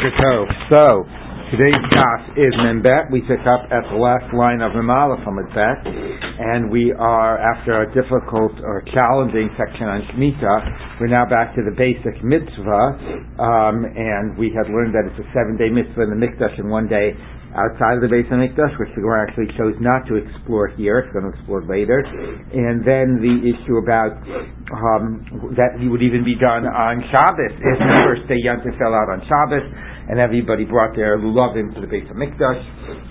So, today's class is Membet. We pick up at the last line of Memala from Bet, and we are, after a difficult or challenging section on Shemitah, we're now back to the basic mitzvah, um, and we had learned that it's a seven-day mitzvah in the Mikdash and one day outside of the base of Mikdash, which the Gemara actually chose not to explore here. It's going to explore later. And then the issue about um, that would even be done on Shabbos if the first day Yantif fell out on Shabbos, and everybody brought their lulavim to the base of Mikdash.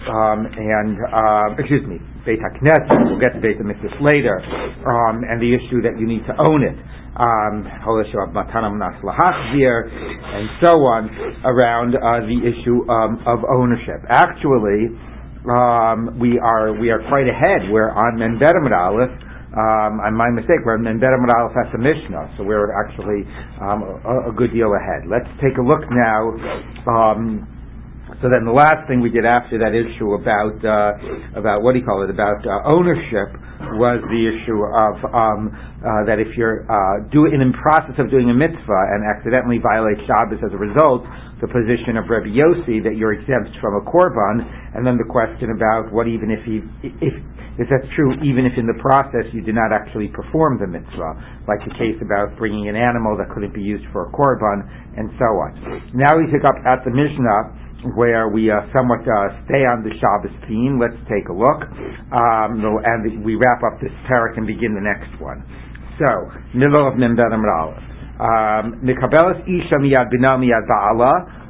Um, and uh, excuse me, Beit HaKnesset. We'll get to Beit HaMikdash later. Um, and the issue that you need to own it and so on around uh, the issue um, of ownership. Actually, um, we are we are quite ahead. We're on Menberim Aleph. Um, my mistake, we're Menberim Aleph as a Mishnah, so we're actually um, a, a, good deal ahead. Let's take a look now. So then the last thing we did after that issue about uh, about what do you call it about uh, ownership was the issue of um, uh, that if you're uh, do in the process of doing a mitzvah and accidentally violate Shabbos as a result, the position of Rabbi Yossi that you're exempt from a korban, and then the question about what even if he if if that's true, even if in the process you did not actually perform the mitzvah, like the case about bringing an animal that couldn't be used for a korban, and so on. Now we pick up at the Mishnah where we uh, somewhat uh, stay on the Shabbos theme. Let's take a look. Um, and we wrap up this parak and begin the next one. So, middle of Member Aleph. Um, Mikabelas Isha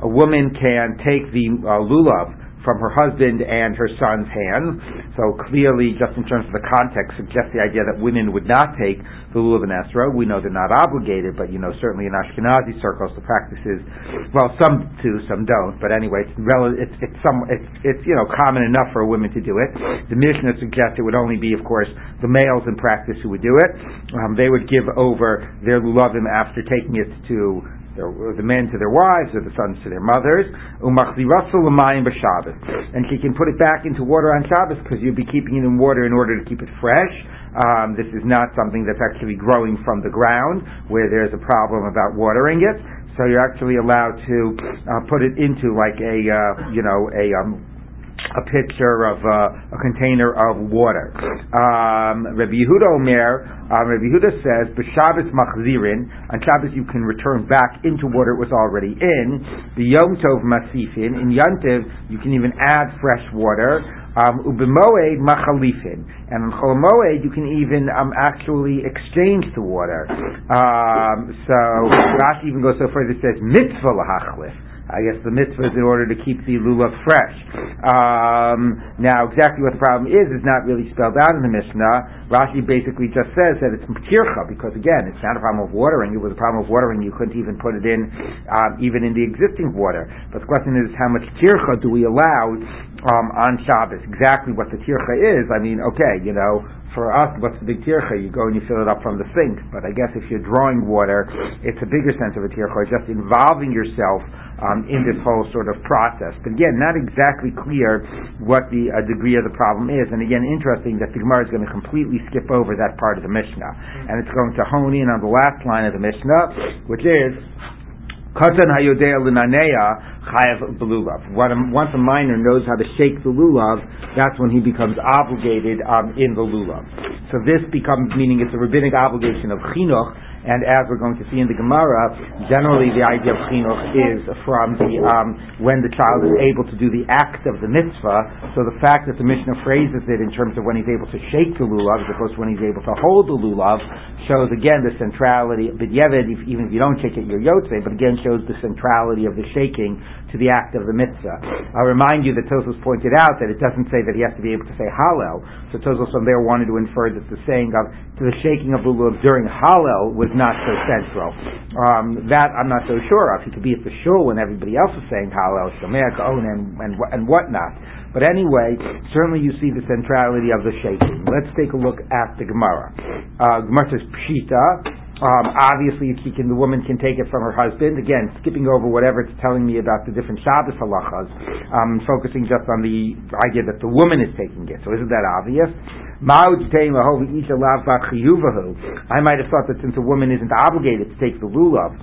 A woman can take the uh, lulav from her husband and her son's hand. So clearly, just in terms of the context, suggests the idea that women would not take the lulav and esra. We know they're not obligated, but you know certainly in Ashkenazi circles the practice is, well, some do, some don't. But anyway, it's rel- it's it's some it's it's you know common enough for a woman to do it. The Mishnah suggests it would only be, of course, the males in practice who would do it. Um, they would give over their lulavim after taking it to the men to their wives or the sons to their mothers. And she can put it back into water on Shabbos because you'd be keeping it in water in order to keep it fresh. Um, this is not something that's actually growing from the ground where there's a problem about watering it. So you're actually allowed to uh, put it into like a uh, you know a um, a pitcher of uh, a container of water. Um, Rabbi Yehuda Omer, um, Rabbi Yehuda says, "B'Shabbos machzirin." On Shabbos, you can return back into water it was already in. The Yom Tov masifin. In Yantiv, you can even add fresh water. Um, Ubemoed machalifin, and on Cholamoed you can even um, actually exchange the water. Um, so Rashi even goes so far that says mitzvah lahachlif I guess the mitzvah is in order to keep the lulav fresh. Um, now, exactly what the problem is is not really spelled out in the Mishnah. Rashi basically just says that it's tircha because again, it's not a problem of watering. It was a problem of watering. You couldn't even put it in, um, even in the existing water. But the question is, how much tircha do we allow um, on Shabbos? Exactly what the tircha is. I mean, okay, you know, for us, what's the big tircha? You go and you fill it up from the sink. But I guess if you're drawing water, it's a bigger sense of a tircha, just involving yourself um, in this whole sort of process. But again, not exactly clear what the uh, degree of the problem is. And again, interesting that the Gemara is going to completely skip over that part of the Mishnah. And it's going to hone in on the last line of the Mishnah, which is Katan. Once a minor knows how to shake the lulav, that's when he becomes obligated um, in the lulav. So this becomes meaning it's a rabbinic obligation of chinuch and as we're going to see in the Gemara, generally the idea of chinuch is from the um, when the child is able to do the act of the mitzvah. So the fact that the Mishnah phrases it in terms of when he's able to shake the lulav as opposed to when he's able to hold the lulav shows again the centrality. But B'dyeved, even if you don't shake it, you're yotze, but again shows the centrality of the shaking to the act of the mitzvah. I'll remind you that Tosos pointed out that it doesn't say that he has to be able to say Hallel. So Tosos from there wanted to infer that the saying of the shaking of the lulav during Hallel was not so central. Um, that I'm not so sure of. He could be at the shul when everybody else is saying Hallel, Shomer, Gaon, and, and, and whatnot. But anyway, certainly you see the centrality of the shaking. Let's take a look at the Gemara. Uh, Gemara says Pshita. Um, obviously, can, the woman can take it from her husband. Again, skipping over whatever it's telling me about the different Shabbos halachas, um, focusing just on the idea that the woman is taking it. So isn't that obvious? I might have thought that since a woman isn't obligated to take the lulav,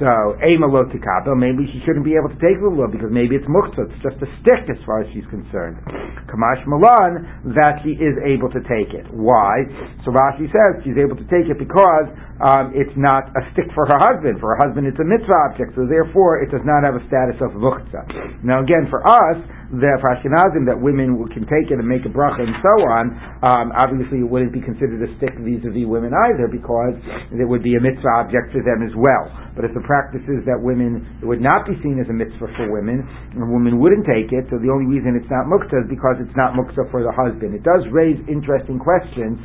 So, Ema lo tikabel, maybe she shouldn't be able to take the lulav because maybe it's muktzah, it's just a stick as far as she's concerned. Kamashma lan, that she is able to take it. Why? So Rashi says she's able to take it because um, it's not a stick for her husband. For her husband, it's a mitzvah object, so therefore it does not have a status of muktzah. Now again, for us, the Ashkenazim that women can take it and make a bracha and so on, um, obviously it wouldn't be considered a stick vis-a-vis women either because it would be a mitzvah object for them as well. But if the practice is that women, it would not be seen as a mitzvah for women, and a woman wouldn't take it, so the only reason it's not muktzah is because it's not muktzah for the husband. It does raise interesting questions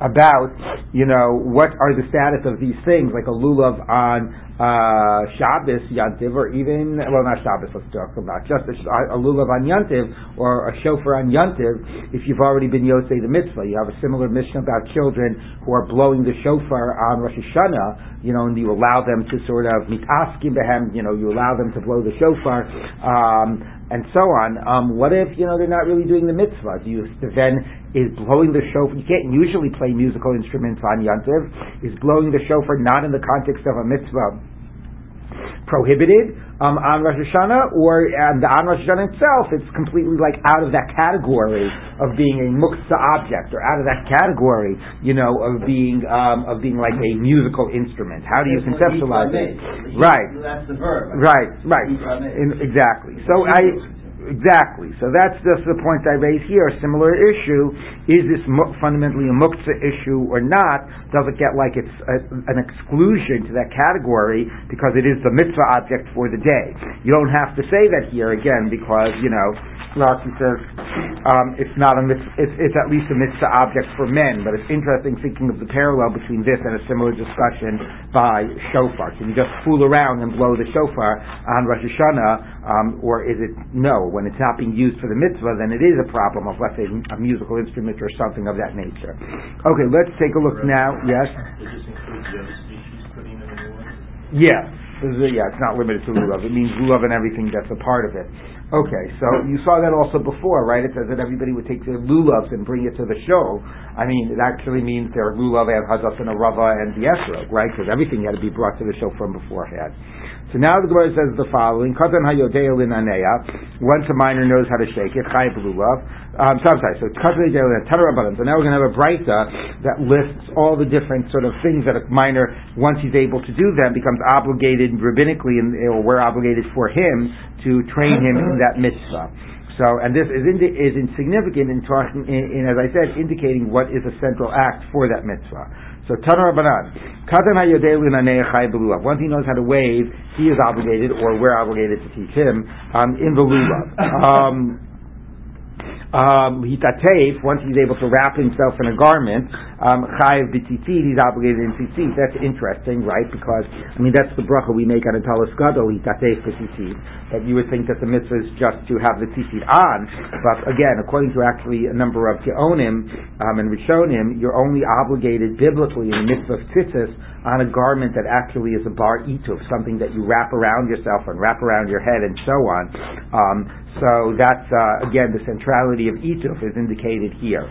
about, you know, what are the status of these things, like a lulav on uh, Shabbos, Yantiv, or even, well, not Shabbos, let's talk about, just a, a lulav on Yantiv, or a shofar on Yantiv, if you've already been Yosei the mitzvah. You have a similar mission about children who are blowing the shofar on Rosh Hashanah, you know, and you allow them to sort of mitaskim behem, you know, you allow them to blow the shofar, um, and so on. Um, what if you know they're not really doing the mitzvah? Do you then is blowing the shofar? You can't usually play musical instruments on Yantiv. Is blowing the shofar not in the context of a mitzvah prohibited um, on Rosh Hashanah, or and on Rosh Hashanah itself, it's completely like out of that category of being a muktzah object, or out of that category, you know, of being um, of being like a musical instrument. How do you conceptualize it? Right. That's the verb. Right. Right. In, exactly. So I. Exactly. So that's just the point I raise here. A similar issue: is this fundamentally a muktzah issue or not? Does it get like it's a, an exclusion to that category because it is the mitzvah object for the day? You don't have to say that here again because you know Rashi says um, it's not a mitzvah, it's, it's, at least a mitzvah object for men, but it's interesting thinking of the parallel between this and a similar discussion by shofar. Can you just fool around and blow the shofar on Rosh Hashanah, um, or is it no? When it's not being used for the mitzvah, then it is a problem of let's say a musical instrument or something of that nature. Okay, let's take a look now. Yes. Yeah. Yeah, it's not limited to lulav. It means lulav and everything that's a part of it. Okay, so you saw that also before, right? It says that everybody would take their lulavs and bring it to the show. I mean, it actually means their lulav and hazaf and a rava and the esrog, right? Because everything had to be brought to the show from beforehand. So now the Gemara says the following: Katan linaneya. Once a minor knows how to shake it, chayiv lulav. Um, so I'm sorry. So katan hayodeo linaneya. So now we're going to have a brisa that lists all the different sort of things that a minor, once he's able to do them, becomes obligated rabbinically, and or we're obligated for him to train him in that mitzvah. So, and this is, indi- is insignificant in talking, in, in, as I said, indicating what is a central act for that mitzvah. So Tanar Katan Once he knows how to wave, he is obligated, or we're obligated to teach him um, in the lulav. Um, um, once he's able to wrap himself in a garment, um, chayiv b'tzitzit, he's obligated in tzitzit. That's interesting, right? Because, I mean, that's the bracha we make on a talis gadol. That you would think that the mitzvah is just to have the tzitzit on, but again, according to actually a number of geonim um, and rishonim, you're only obligated biblically in the mitzvah of tzitzis on a garment that actually is a bar ituf, something that you wrap around yourself and wrap around your head and so on. Um, so that's uh, again the centrality of ituf is indicated here.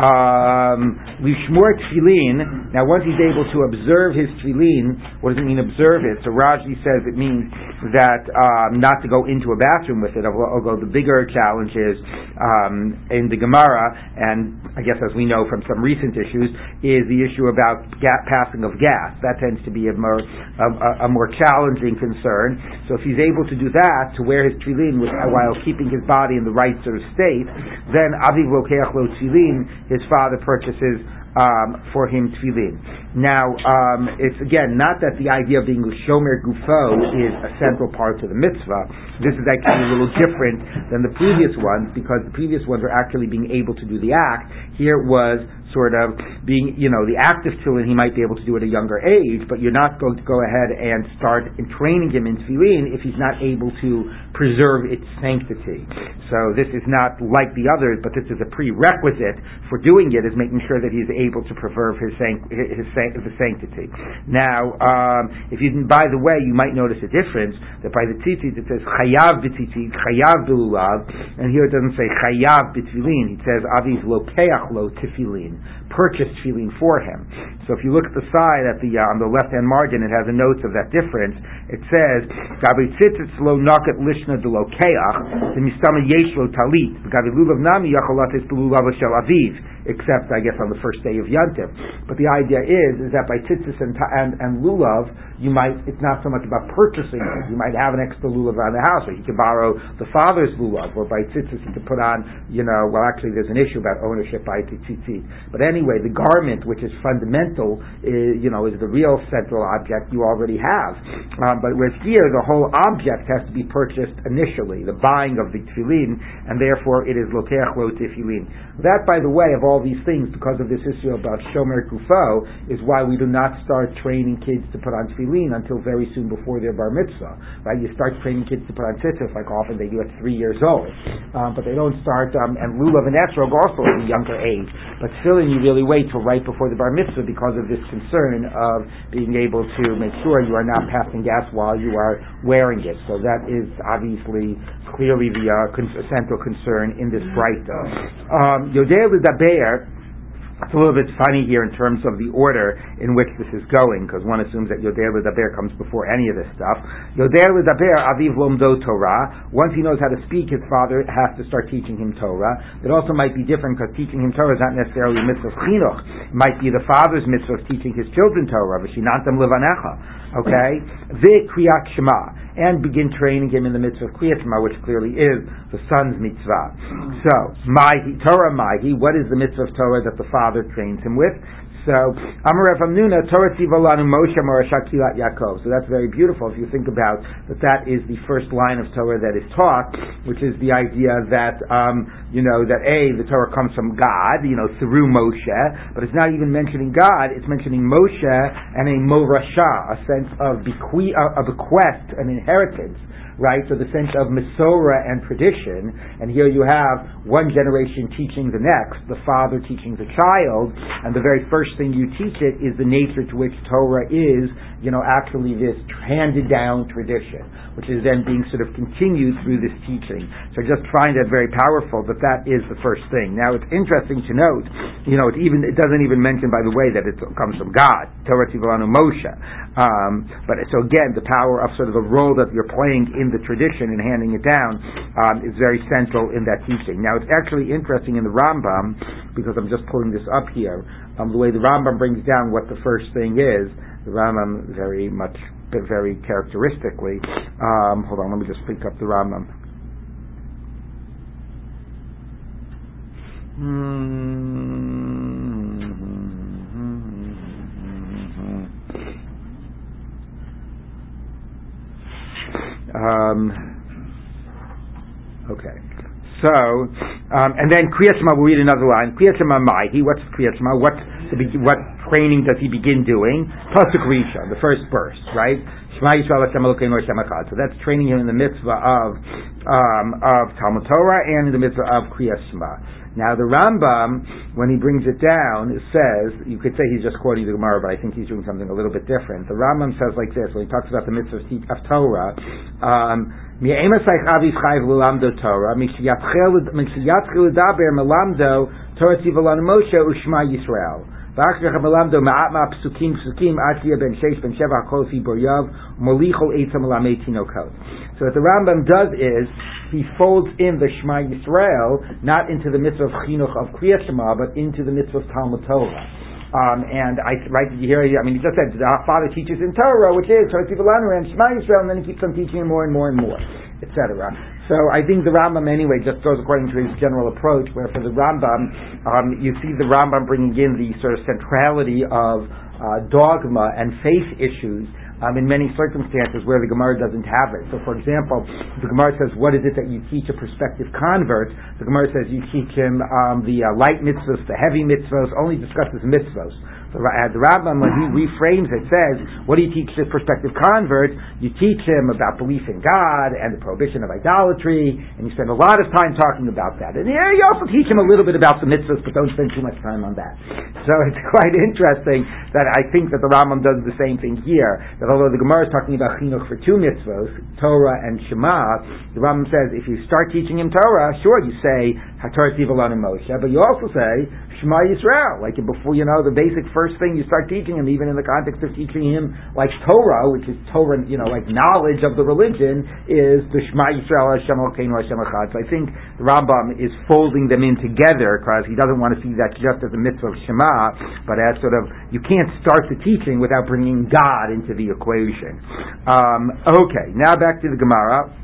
Um, lishmor tefillin. Now, once he's able to observe his tefillin, what does it mean observe it? So Rashi says it means that um, not to go into a bathroom with it. Although the bigger challenge is um, in the Gemara, and I guess as we know from some recent issues, is the issue about passing of gas. That tends to be a more a, a, more challenging concern. So if he's able to do that, to wear his tefillin while keeping his body in the right sort of state, then aviv lokeach lo tefillin his father purchases um, for him tefillin. Now, um, it's again not that the idea of being shomer gufo is a central part to the mitzvah. This is actually a little different than the previous ones because the previous ones are actually being able to do the act. Here was sort of being, you know, the active tefillin he might be able to do at a younger age, but you're not going to go ahead and start in training him in tefillin if he's not able to preserve its sanctity. So this is not like the others, but this is a prerequisite for doing it is making sure that he's able to preserve his, his, his sanctity. Now, um, if you, by the way, you might notice a difference that by the tzitzit it says chayav b'tzitzit, chayav b'lulav, and here it doesn't say chayav b'tefillin. It says aviv lo keach lo tefillin purchase tefillin for him. So if you look at the side at the uh, on the left hand margin, it has a note of that difference. It says Gabi tzitzit lo nakat lishna de lo keach the mistama yeshlo talit Gabi lulav nami yacholatis lulav shel aviv except I guess on the first day of Yantiv. But the idea is is that by tzitzis and, and, and lulav, you might it's not so much about purchasing it. You might have an extra lulav around the house, or you could borrow the father's lulav, or by tzitzis you could put on, you know, well actually there's an issue about ownership by tzitzit. But anyway, the garment which is fundamental, is, you know, is the real central object you already have. Um, but whereas here the whole object has to be purchased initially, the buying of the tefillin, and therefore it is lokeach lo tefillin. That, by the way, of all these things, because of this issue about shomer gufo, is why we do not start training kids to put on tefillin until very soon before their bar mitzvah. Right? You start training kids to put on tzitzis, like often they do at three years old, um, but they don't start. Um, and lulav and etrog also at a younger age, but tefillin you really wait till right before the bar mitzvah because of this concern of being able to make sure you are not passing gas while you are wearing it. So that is obviously clearly the uh, con- central concern in this braita. Though. Um, L'Daber it's a little bit funny here in terms of the order in which this is going, because one assumes that Yoder L'Daber comes before any of this stuff. Yoder L'Daber Aviv Lomdo Torah. Once he knows how to speak, his father has to start teaching him Torah. It also might be different because teaching him Torah is not necessarily a mitzvah chinuch. It might be the father's mitzvah of teaching his children Torah. V'shinantam levanecha. Okay? The Kriyat Shema. And begin training him in the mitzvah of Kriyat Shema, which clearly is the son's mitzvah. So, Mahi, Torah Mahi, what is the mitzvah of Torah that the father trains him with? So, Amar Hamnuna, Torah Tivolanu Moshe Morashakilat Yaakov. So that's very beautiful if you think about that that is the first line of Torah that is taught, which is the idea that, um, you know, that A, the Torah comes from God, you know, through Moshe, but it's not even mentioning God, it's mentioning Moshe and a Morasha, a sense of beque- a bequest, an inheritance right? So the sense of Masorah and tradition, and here you have one generation teaching the next, the father teaching the child, and the very first thing you teach it is the nature to which Torah is, you know, actually this handed down tradition, which is then being sort of continued through this teaching. So I just find that very powerful that that is the first thing. Now it's interesting to note, you know, it even it doesn't even mention, by the way, that it comes from God, Torah Tivolanu Moshe. Um, but so again, the power of sort of the role that you're playing in the tradition and handing it down um, is very central in that teaching. Now, it's actually interesting in the Rambam because I'm just pulling this up here. Um, the way the Rambam brings down what the first thing is, the Rambam very much, very characteristically. Um, hold on, let me just pick up the Rambam. Um, okay. So, um, and then Kriyashma, we'll read another line. Kriyashma Maihi, what's Kriyashma? What, what training does he begin doing? Pasuk Risha, the first verse, right? Shema. So that's training him in the mitzvah of, um, of Talmud Torah and in the mitzvah of Kriyashma. Now the Rambam, when he brings it down, says, you could say he's just quoting the Gemara, but I think he's doing something a little bit different. The Rambam says like this, when he talks about the mitzvah of Torah, um, Torah, Torah Moshe Ushma Yisrael. ואחר כך מלמדו מעט מהפסוקים פסוקים עד שיהיה בן שש בן שבע הכל ציבור יוב ומוליכו עצה מלמד תינוקות. So what the Rambam does is he folds in the Shema Yisrael not into the mitzvah of chinuch of Kriyat Shema but into the mitzvah of Talmud Torah. Um, and I right you hear I mean he just said the father teaches in Torah which is Torah Tivolanu and Shema Yisrael and then he keeps on teaching more and more and more etc. So I think the Rambam anyway just goes according to his general approach, where for the Rambam, um, you see the Rambam bringing in the sort of centrality of uh, dogma and faith issues um, in many circumstances where the Gemara doesn't have it. So, for example, the Gemara says, "What is it that you teach a prospective convert?" The Gemara says you teach him um, the uh, light mitzvahs, the heavy mitzvahs, only discusses mitzvahs. The, uh, the Rambam, when he reframes it, says, what do you teach the prospective convert? You teach him about belief in God and the prohibition of idolatry, and you spend a lot of time talking about that. And yeah, you also teach him a little bit about the mitzvahs, but don't spend too much time on that. So it's quite interesting that I think that the Rambam does the same thing here, that although the Gemara is talking about chinuch for two mitzvahs, Torah and Shema, the Rambam says if you start teaching him Torah, sure, you say, HaTorah Tivalon and Moshe, but you also say, Shema Yisrael. Like before, you know, the basic first thing you start teaching him, even in the context of teaching him like Torah, which is Torah, you know, like knowledge of the religion, is the Shema Yisrael Hashem Elokeinu Hashem Echad. So I think the Rambam is folding them in together because he doesn't want to see that just as a mitzvah of Shema, but as sort of you can't start the teaching without bringing God into the equation. Um, okay, now back to the Gemara.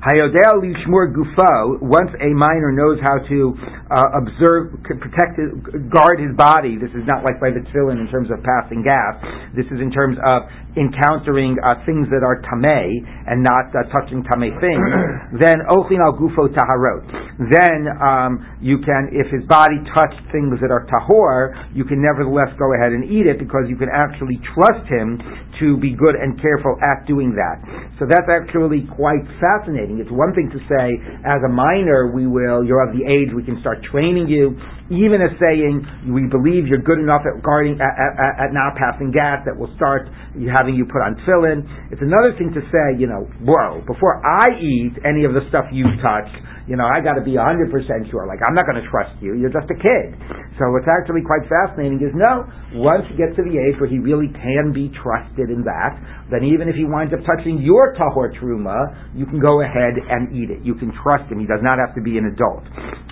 Hayodea lishmur gufo. Once a minor knows how to uh, observe, protect, his, guard his body. This is not like by the tefillin in terms of passing gas. This is in terms of encountering uh, things that are tamei and not uh, touching tamei things. then ochlin al gufo taharot. Then um, you can, if his body touched things that are tahor, you can nevertheless go ahead and eat it because you can actually trust him to be good and careful at doing that. So that's actually quite fascinating. It's one thing to say, as a minor, we will, you're of the age, we can start training you, even as saying, we believe you're good enough at guarding, at, at, at not passing gas that we'll start having you put on tefillin. It's another thing to say, you know, whoa, before I eat any of the stuff you touch, you know, I got to be 100% sure. Like, I'm not going to trust you. You're just a kid. So what's actually quite fascinating is no, once he gets to the age where he really can be trusted in that, then even if he winds up touching your tahor truma, you can go ahead and eat it. You can trust him. He does not have to be an adult.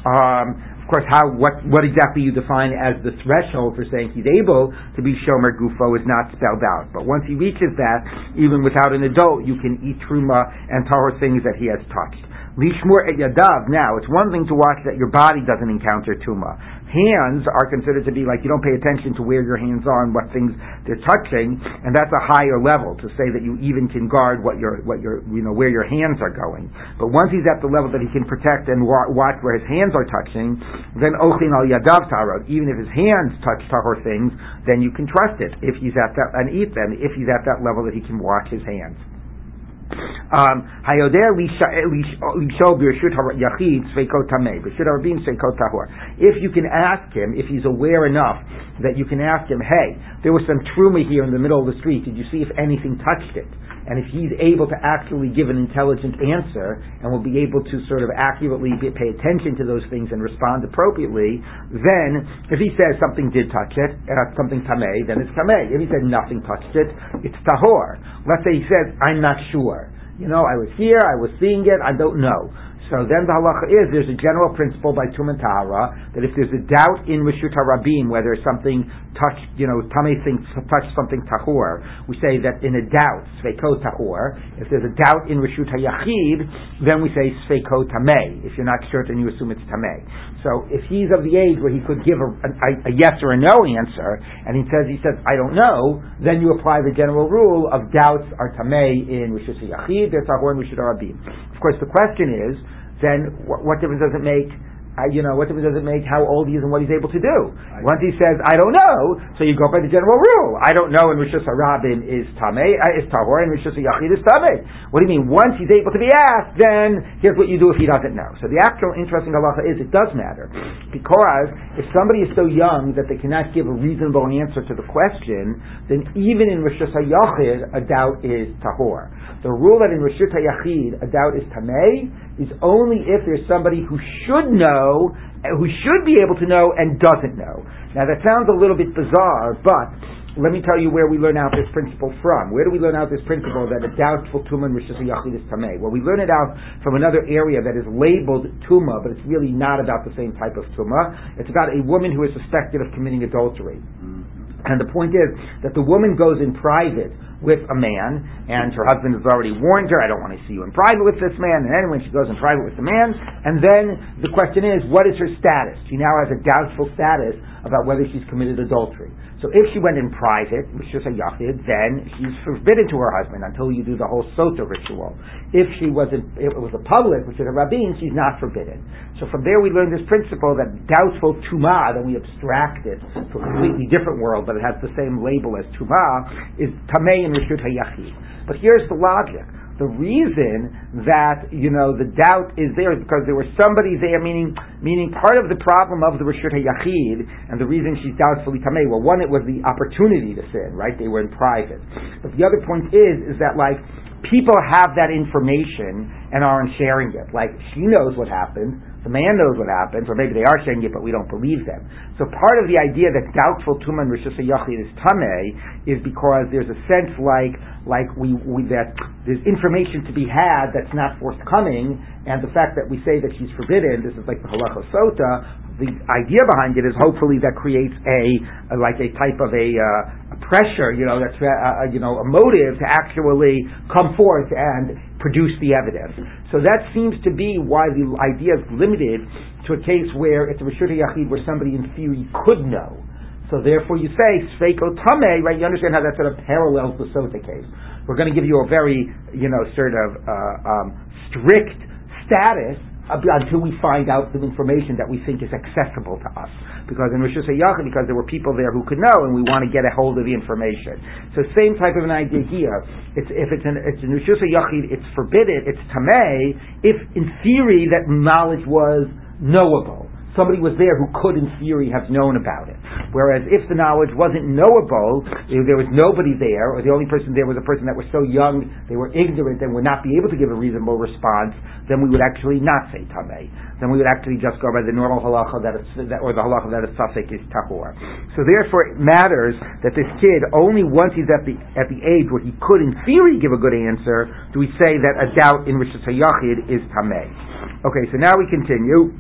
Um, of course, how what what exactly you define as the threshold for saying he's able to be shomer gufo is not spelled out. But once he reaches that, even without an adult, you can eat truma and tahor things that he has touched. Lishmur et yadav. Now, it's one thing to watch that your body doesn't encounter tuma. Hands are considered to be like you don't pay attention to where your hands are and what things they're touching, and that's a higher level to say that you even can guard what your what your you know where your hands are going. But once he's at the level that he can protect and wa- watch where his hands are touching, then ochin al yadav tarot. Even if his hands touch tahor things, then you can trust it if he's at that and eat them if he's at that level that he can watch his hands. Um, sveikot tahor. If you can ask him, if he's aware enough that you can ask him, hey, there was some truma here in the middle of the street. Did you see if anything touched it? And if he's able to actually give an intelligent answer and will be able to sort of accurately pay attention to those things and respond appropriately, then if he says something did touch it, uh, something tamei, then it's tamei. If he said nothing touched it, it's tahor. Let's say he says, I'm not sure. You know, I was here, I was seeing it, I don't know. So then the halacha is there's a general principle by Tum and Tahara that if there's a doubt in Rishut Harabim whether something touched, you know, Tame things touched something Tahor, we say that in a doubt, Sveiko Tahor. If there's a doubt in Rishut Hayachid, then we say Sveiko Tameh. If you're not sure, then you assume it's Tameh. So if he's of the age where he could give a, a, a yes or a no answer, and he says he says I don't know, then you apply the general rule of doubts are Tameh in Rishut Hayachid, they're Tahor in Rishut. Of course, the question is then what, what difference does it make uh, you know, what difference does it make how old he is and what he's able to do? Once he says, I don't know, so you go by the general rule. I don't know and Rishus Harabim is Tameh, uh, is Tahor, and Rishus Yachid is Tameh. What do you mean? Once he's able to be asked, then here's what you do if he doesn't know. So the actual interesting halacha is it does matter. Because if somebody is so young that they cannot give a reasonable answer to the question, then even in Rishus Yachid, a doubt is Tahor. The rule that in Rishut Yachid, a doubt is Tameh, is only if there's somebody who should know, who should be able to know and doesn't know. Now that sounds a little bit bizarre, but let me tell you where we learn out this principle from. Where do we learn out this principle that a doubtful tumah and rishis yachid is tameh? Well, we learn it out from another area that is labeled tumah, but it's really not about the same type of tumah. It's about a woman who is suspected of committing adultery. Mm-hmm. And the point is that the woman goes in private with a man, and her husband has already warned her, I don't want to see you in private with this man, and anyway, she goes in private with the man, and then the question is, what is her status? She now has a doubtful status about whether she's committed adultery. So if she went in private, which is a yachid, then she's forbidden to her husband until you do the whole sota ritual. If she was in, it was a public, which is a rabbin, she's not forbidden. So from there we learn this principle that doubtful tuma, then we abstract it to a completely different world, but it has the same label as tuma, is tamei and rishut hayachid. But here's the logic the reason that you know the doubt is there is because there was somebody there, meaning meaning part of the problem of the Rishut Yachid and the reason she's doubtfully tamei. Well, one, it was the opportunity to sin, right? They were in private. But the other point is is that like people have that information and aren't sharing it. Like she knows what happened, the man knows what happens, or maybe they are saying it, but we don't believe them. So part of the idea that doubtful tuman rishus yachid is tamei is because there's a sense like like we, we that there's information to be had that's not forthcoming, and the fact that we say that she's forbidden, this is like the halacha sota. The idea behind it is hopefully that creates a, a like a type of a, uh, a pressure, you know, that's uh, uh, you know a motive to actually come forth and produce the evidence. So that seems to be why the idea is limited to a case where it's a Rishut Yachid where somebody in theory could know. So therefore you say, Sveiko Tame, right? You understand how that sort of parallels the Sota case. We're going to give you a very, you know, sort of uh, um, strict status until we find out the information that we think is accessible to us. Because in Rosh Hashanah, because there were people there who could know, and we want to get a hold of the information. So same type of an idea here. It's, if it's an it's in Rosh Hashanah, it's forbidden, it's tamei, if in theory that knowledge was knowable somebody was there who could, in theory, have known about it. Whereas if the knowledge wasn't knowable, there was nobody there, or the only person there was a person that was so young they were ignorant and would not be able to give a reasonable response, then we would actually not say tamei. Then we would actually just go by the normal halacha that, that or the halacha that a safek is tahor. So therefore, it matters that this kid only once he's at the at the age where he could, in theory, give a good answer, do we say that a doubt in which it's a yachid is tamei. Okay, so now we continue.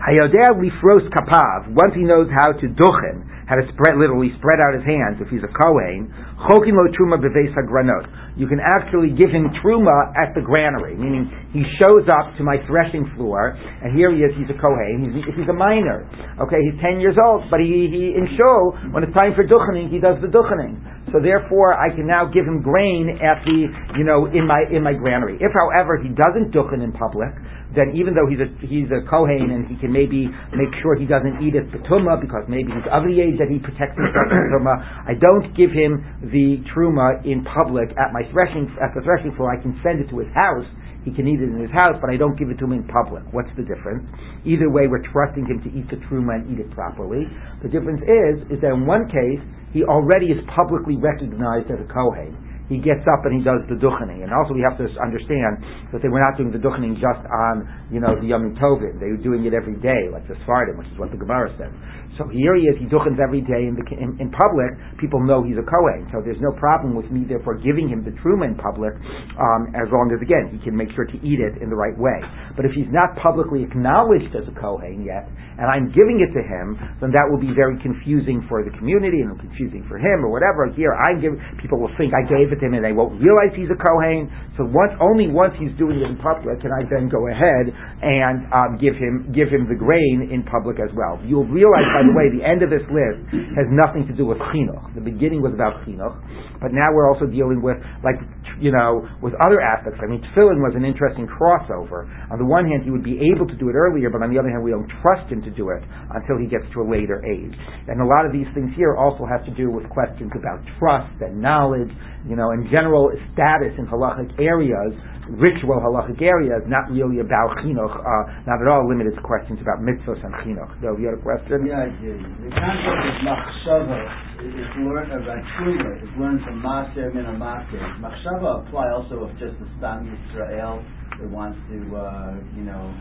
Hayodea lifros kapav. Once he knows how to duchen, how to spread, literally spread out his hands if he's a kohen. Chokin lo truma beveis hagranot. You can actually give him truma at the granary, meaning he shows up to my threshing floor, and here he is. He's a kohen. He's, he's a minor. Okay, he's ten years old, but he, he in shul when it's time for duchening, he does the duchening. So therefore, I can now give him grain at the, you know, in my in my granary. If, however, he doesn't duchen in public, then even though he's a he's a kohen and he can maybe make sure he doesn't eat it betuma because maybe he's of the age that he protects himself from betuma, I don't give him the truma in public at my threshing at the threshing floor. I can send it to his house. He can eat it in his house, but I don't give it to him in public. What's the difference? Either way, we're trusting him to eat the truma and eat it properly. The difference is, is that in one case, he already is publicly recognized as a kohen he gets up and he does the duchening. And also we have to understand that they were not doing the duchening just on, you know, the Yom Tovim. They were doing it every day, like the Sfardim, which is what the Gemara says. So here he is, he duchens every day in, the, in, in, public. People know he's a Kohen. So there's no problem with me, therefore, giving him the truma in public, um, as long as, again, he can make sure to eat it in the right way. But if he's not publicly acknowledged as a Kohen yet, and I'm giving it to him, then that will be very confusing for the community and confusing for him or whatever. Here, I'm giving, people will think I gave it to him and they won't realize he's a Kohen. So once, only once he's doing it in public can I then go ahead and um, give him, give him the grain in public as well. You'll realize by the way, the end of this list has nothing to do with chinuch. The beginning was about chinuch, but now we're also dealing with, like, you know, with other aspects. I mean, tefillin was an interesting crossover. On the one hand, he would be able to do it earlier, but on the other hand, we don't trust him to do it until he gets to a later age. And a lot of these things here also have to do with questions about trust and knowledge, you know, in general status in halachic areas ritual halachic areas, not really about chinuch, uh, not at all limited to questions about mitzvahs and chinuch. So, you had a question? Yeah, I do. The concept of machshava is learned about truma, is learned from maser min maser. Machshava apply also of just the stam Yisrael that wants to, uh, you know,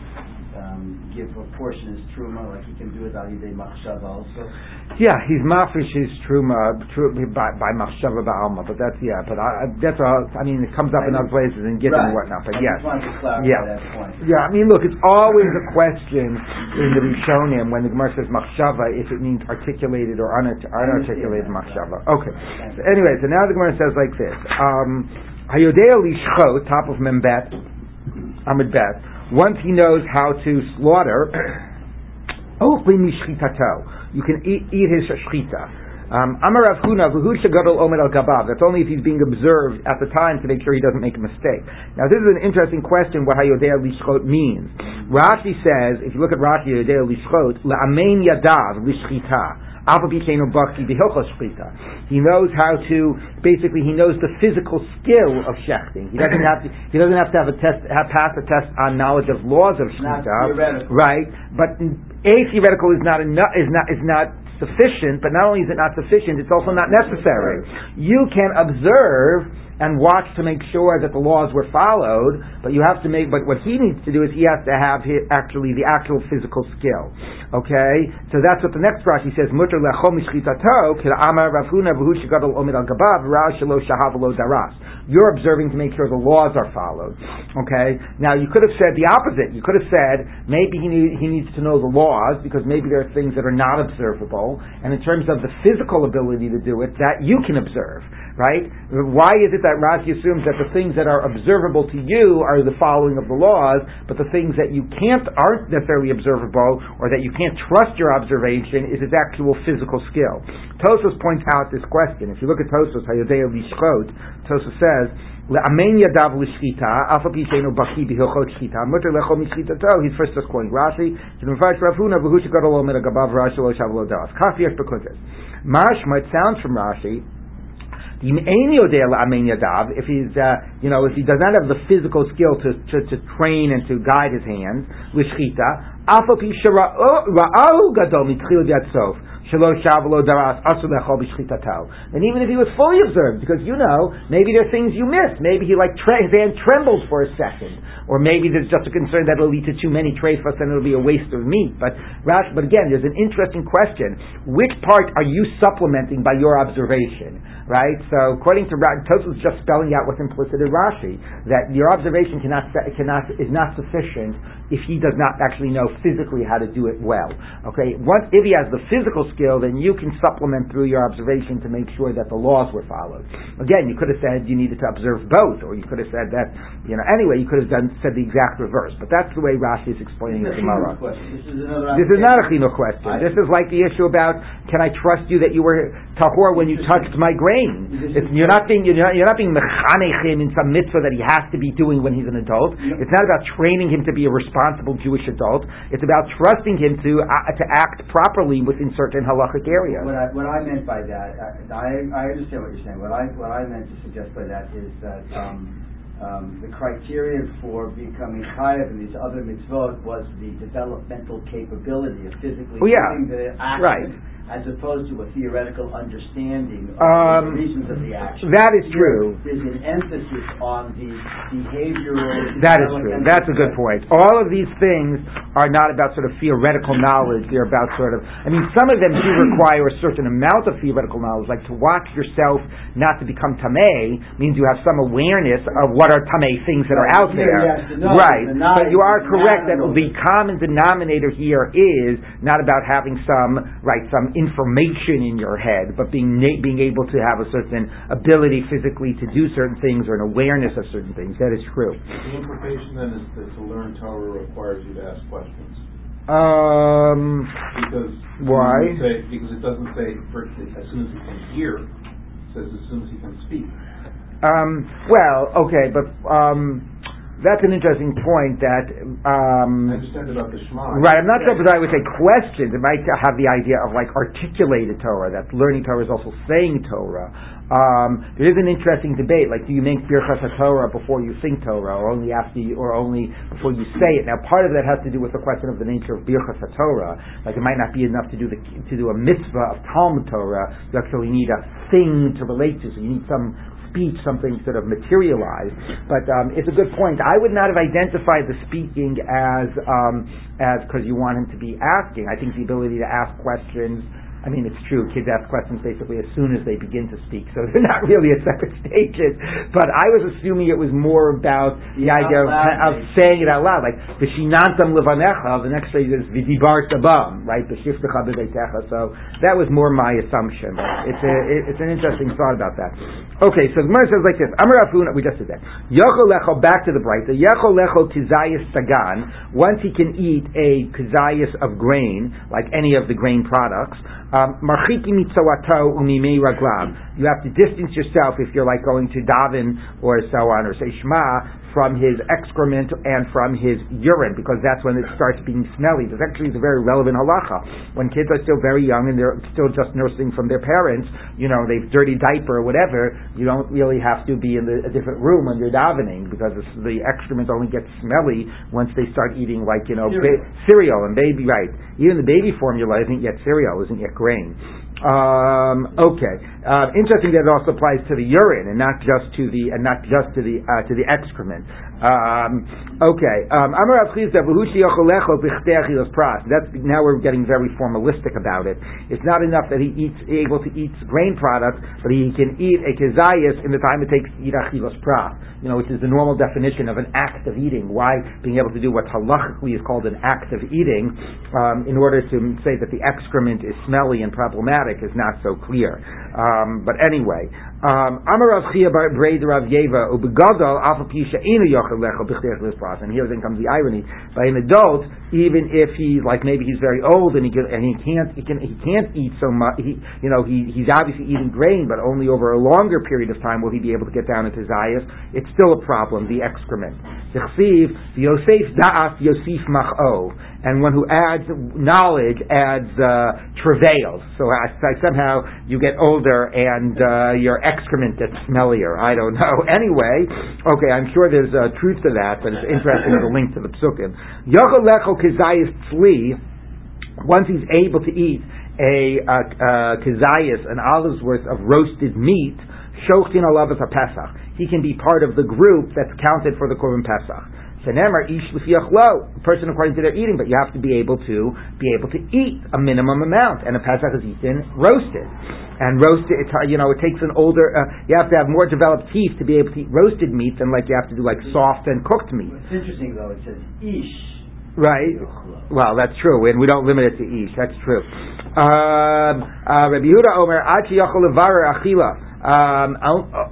um, give a portion as truma, like he can do it al yidei machshava also. Yeah, he's mafish his truma tru, by, by machshava ba'alma, but that's yeah. But I, that's a, I mean, it comes up in other places in Gittin right. and whatnot. But I yes, just to clarify yeah, that point. yeah. I mean, look, it's always a question in the Rishonim when the Gemara says machshava if it means articulated or unart- unarticulated machshava. Okay. So anyway, so now the Gemara says like this. Um, Hayodea lishchot, top of Membet, Amid Bet. Once he knows how to slaughter, you can eat, eat his shchita. Um, Huna, al gabav. That's only if he's being observed at the time to make sure he doesn't make a mistake. Now, this is an interesting question. What hayodea lishchot means. Rashi says, if you look at Rashi, hayodea lishchot, la'amein yadav lishchita. He knows how to basically he knows the physical skill of shechting. He doesn't have to he doesn't have to have a test have pass a test on knowledge of laws of shechita, right? But a theoretical is not enough is not is not sufficient. But not only is it not sufficient, it's also not necessary. You can observe and watch to make sure that the laws were followed, but you have to make, but what he needs to do is he has to have his, actually the actual physical skill. Okay? So that's what the next Rashi says, Mutter lechom. You're observing to make sure the laws are followed. Okay? Now you could have said the opposite. You could have said, maybe he, need, he needs to know the laws, because maybe there are things that are not observable, and in terms of the physical ability to do it, that you can observe right? Why is it that Rashi assumes that the things that are observable to you are the following of the laws, but the things that you can't aren't necessarily observable, or that you can't trust your observation is its actual physical skill? Tosos points out this question. If you look at Tosos, Hayodea Lishchot, Tosos says, Amen yadav l'shchita, alpha pishenu baki b'hilchot shchita, mutter lecho mishchitato, he's first just quoting Rashi, shav lo daras. Kaf yesh bekuntes. Mashma, it sounds from Rashi, if he's, uh, you know, if he does not have the physical skill to, to, to train and to guide his hands, l'shchita, and even if he was fully observed, because you know, maybe there are things you missed. Maybe he like tre- his hand trembles for a second, or maybe there's just a concern that it'll lead to too many treifas and it'll be a waste of meat. But Rash, but again, there's an interesting question: which part are you supplementing by your observation? Right. So according to Rashi, Tosus just spelling out what's implicit in Rashi that your observation cannot cannot is not sufficient if he does not actually know physically how to do it well. Okay. Once if he has the physical skill, then you can supplement through your observation to make sure that the laws were followed. Again, you could have said you needed to observe both, or you could have said that, you know, anyway, you could have done, said the exact reverse. But that's the way Rashi is explaining the Gemara. This is This is not a chinuch question. I- This is like the issue about, can I trust you that you were tahor when you touched my grain? It's, you're not being, you're not, you're not being mechanech him in some mitzvah that he has to be doing when he's an adult. It's not about training him to be a responsible Jewish adult. It's about trusting him to, uh, to act properly within certain halachic areas. What I, what I meant by that, I, I understand what you're saying. What I, what I meant to suggest by that is that um, um, the criterion for becoming chayav in these other mitzvot was the developmental capability of physically Oh, yeah. doing the action, Right. As opposed to a theoretical understanding of Um, the reasons of the action. That is true. There's an emphasis on the behavioral. That is true. That's a good point. All of these things are not about sort of theoretical knowledge. They're about sort of, I mean, some of them do require a certain amount of theoretical knowledge, like to watch yourself not to become tameh means you have some awareness of what are tameh things that are out there. you have to know. Right. But you are correct that the common denominator here is not about having some, right, some information in your head, but being, na- being able to have a certain ability physically to do certain things or an awareness of certain things. That is true. The implication then is that to learn Torah requires you to ask questions. Um, Because. Why? Say, because it doesn't say as soon as he can hear, it says as soon as he can speak. um, well, okay, but um, that's an interesting point that. Um, I ended up the Shema. Right, I'm not sure if I would say questions. It might have the idea of like articulated Torah, that learning Torah is also saying Torah. Um, there is an interesting debate, like do you make Birchas HaTorah before you think Torah, or only after you, or only before you say it? Now, part of that has to do with the question of the nature of Birchas HaTorah. Like it might not be enough to do the, to do a mitzvah of Talmud Torah. You actually need a thing to relate to, so you need some speech, something sort of materialized. But um, it's a good point. I would not have identified the speaking as um, as because you want him to be asking. I think the ability to ask questions I mean, it's true. Kids ask questions basically as soon as they begin to speak, so they're not really at separate stages. But I was assuming it was more about the idea of, of, saying it out loud, like "V'shinantam levanecha." The next phrase is "V'dibar sabam," right? "V'shiftecha b'veitecha." So that was more my assumption. It's a, it's an interesting thought about that. Okay, so the Gemara says like this: Amar we just did that. Yochol lecho back to the braita. The Yochol lecho kizayis sagan. Once he can eat a kizayis of grain, like any of the grain products. Um, Marchiki mitzawato umimei raglam. You have to distance yourself if you're like going to daven or so on, or say Shema, from his excrement and from his urine, because that's when it starts being smelly. This actually is a very relevant halacha. When kids are still very young and they're still just nursing from their parents, you know, they've dirty diaper or whatever, you don't really have to be in the, a different room when you're davening, because the excrement only gets smelly once they start eating like, you know, cereal, ba- cereal and baby, right. Even the baby formula isn't yet cereal, isn't yet grain. Um, okay. Uh, interesting that it also applies to the urine and not just to the and not just to the uh, to the excrement. Um, okay. Um, That's now we're getting very formalistic about it. It's not enough that he eats able to eat grain products, but he can eat a kezayis in the time it takes to eat achilas pras. You know, which is the normal definition of an act of eating. Why being able to do what halachically is called an act of eating, um, in order to say that the excrement is smelly and problematic, is not so clear. Um, but anyway, Um, Amar Rav Chia Braid Rav Yeva Ubegadol Alpha Pisha Inu Yochel Lecho B'Chtech Lispras. And here then comes the irony. By an adult, even if he's like maybe he's very old and he can, and he can't he can he can't eat so much. He you know he he's obviously eating grain, but only over a longer period of time will he be able to get down into zayas. It's still a problem. The excrement. The Tichsiv Yosef Da'as Yosef Mach'o and one who adds knowledge adds uh, travails. So I, I, somehow you get older and uh, your excrement gets smellier. I don't know. Anyway, okay, I'm sure there's uh, truth to that, but it's interesting a link to the psukim. Once he's able to eat a kizayis, an olive's worth of roasted meat, shochtin shochin alav Pesach. He can be part of the group that's counted for the korban Pesach. Shenemar ish lo, person according to their eating, but you have to be able to be able to eat a minimum amount, and a Pesach is eaten roasted. And roasted, it's, you know, it takes an older. Uh, you have to have more developed teeth to be able to eat roasted meat than like you have to do like soft and cooked meat. It's interesting though. It says ish. Right. Well, that's true, and we don't limit it to ish. That's true. Um, uh, Rabbi Yehuda Omer Achi Achila. Um,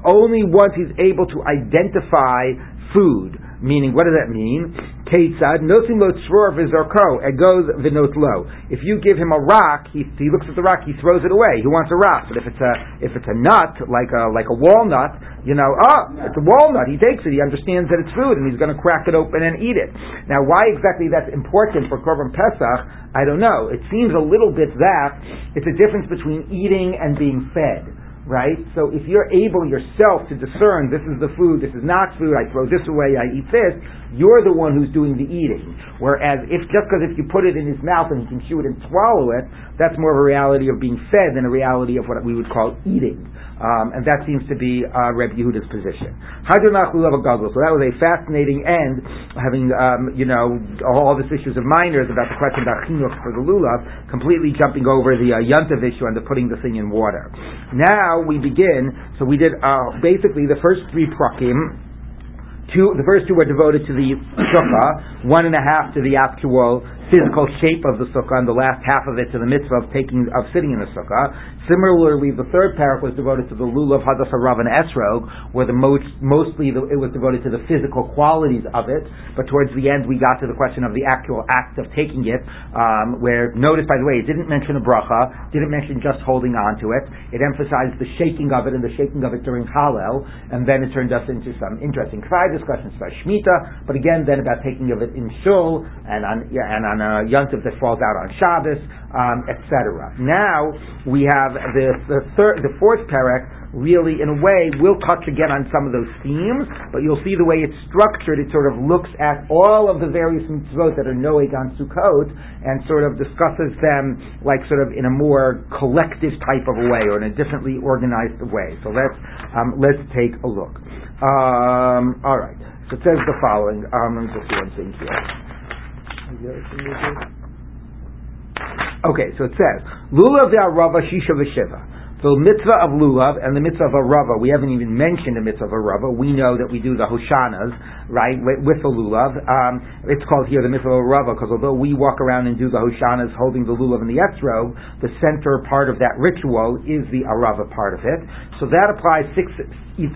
only once he's able to identify food Meaning, what does that mean? Ketzad notim lo tzror v'zarko it goes v'not lo. If you give him a rock, he, he looks at the rock, he throws it away. He wants a rock. But if it's a if it's a nut like a like a walnut, you know, oh, it's a walnut. He takes it. He understands that it's food, and he's going to crack it open and eat it. Now, why exactly that's important for Korban Pesach, I don't know. It seems a little bit that it's a difference between eating and being fed right? So if you're able yourself to discern this is the food, this is not food, I throw this away, I eat this, you're the one who's doing the eating. Whereas if just because if you put it in his mouth and he can chew it and swallow it, that's more of a reality of being fed than a reality of what we would call eating. Um, and that seems to be uh, Reb Yehuda's position. So that was a fascinating end, having um, you know all this issues of minors about the question about chinuch for the lulav, completely jumping over the uh, yontiv issue and the putting the thing in water. Now we begin. So we did uh, basically the first three prakim Two, the first two were devoted to the sukkah, one and a half to the actual physical shape of the sukkah, and the last half of it to the mitzvah of taking of sitting in the sukkah. Similarly, the third parak was devoted to the lulav hadassah rav and esrog, where the most mostly the, it was devoted to the physical qualities of it. But towards the end, we got to the question of the actual act of taking it, um, where notice by the way, it didn't mention a bracha, didn't mention just holding on to it. It emphasized the shaking of it and the shaking of it during Hallel, and then it turned us into some interesting discussions about shmita, but again, then about taking of it in shul and on yeah, and on Yontif that falls out on Shabbos, um, etc. Now we have the the third, the fourth parak really, in a way, will touch again on some of those themes, but you'll see the way it's structured, it sort of looks at all of the various mitzvot that are noeg on Sukkot and sort of discusses them like sort of in a more collective type of a way or in a differently organized way. So let's, um, let's take a look. Um, all right. So it says the following. Um, let me just see one thing here. Okay, so it says, Lulav Rava Shisha V'Shiva. The mitzvah of lulav and the mitzvah of a rava, we haven't even mentioned the mitzvah of a rava. We know that we do the hoshanas, right, with, the lulav. Um, it's called here the mitzvah of a rava because although we walk around and do the hoshanas holding the lulav and the etzro, the center part of that ritual is the arava part of it. So that applies six,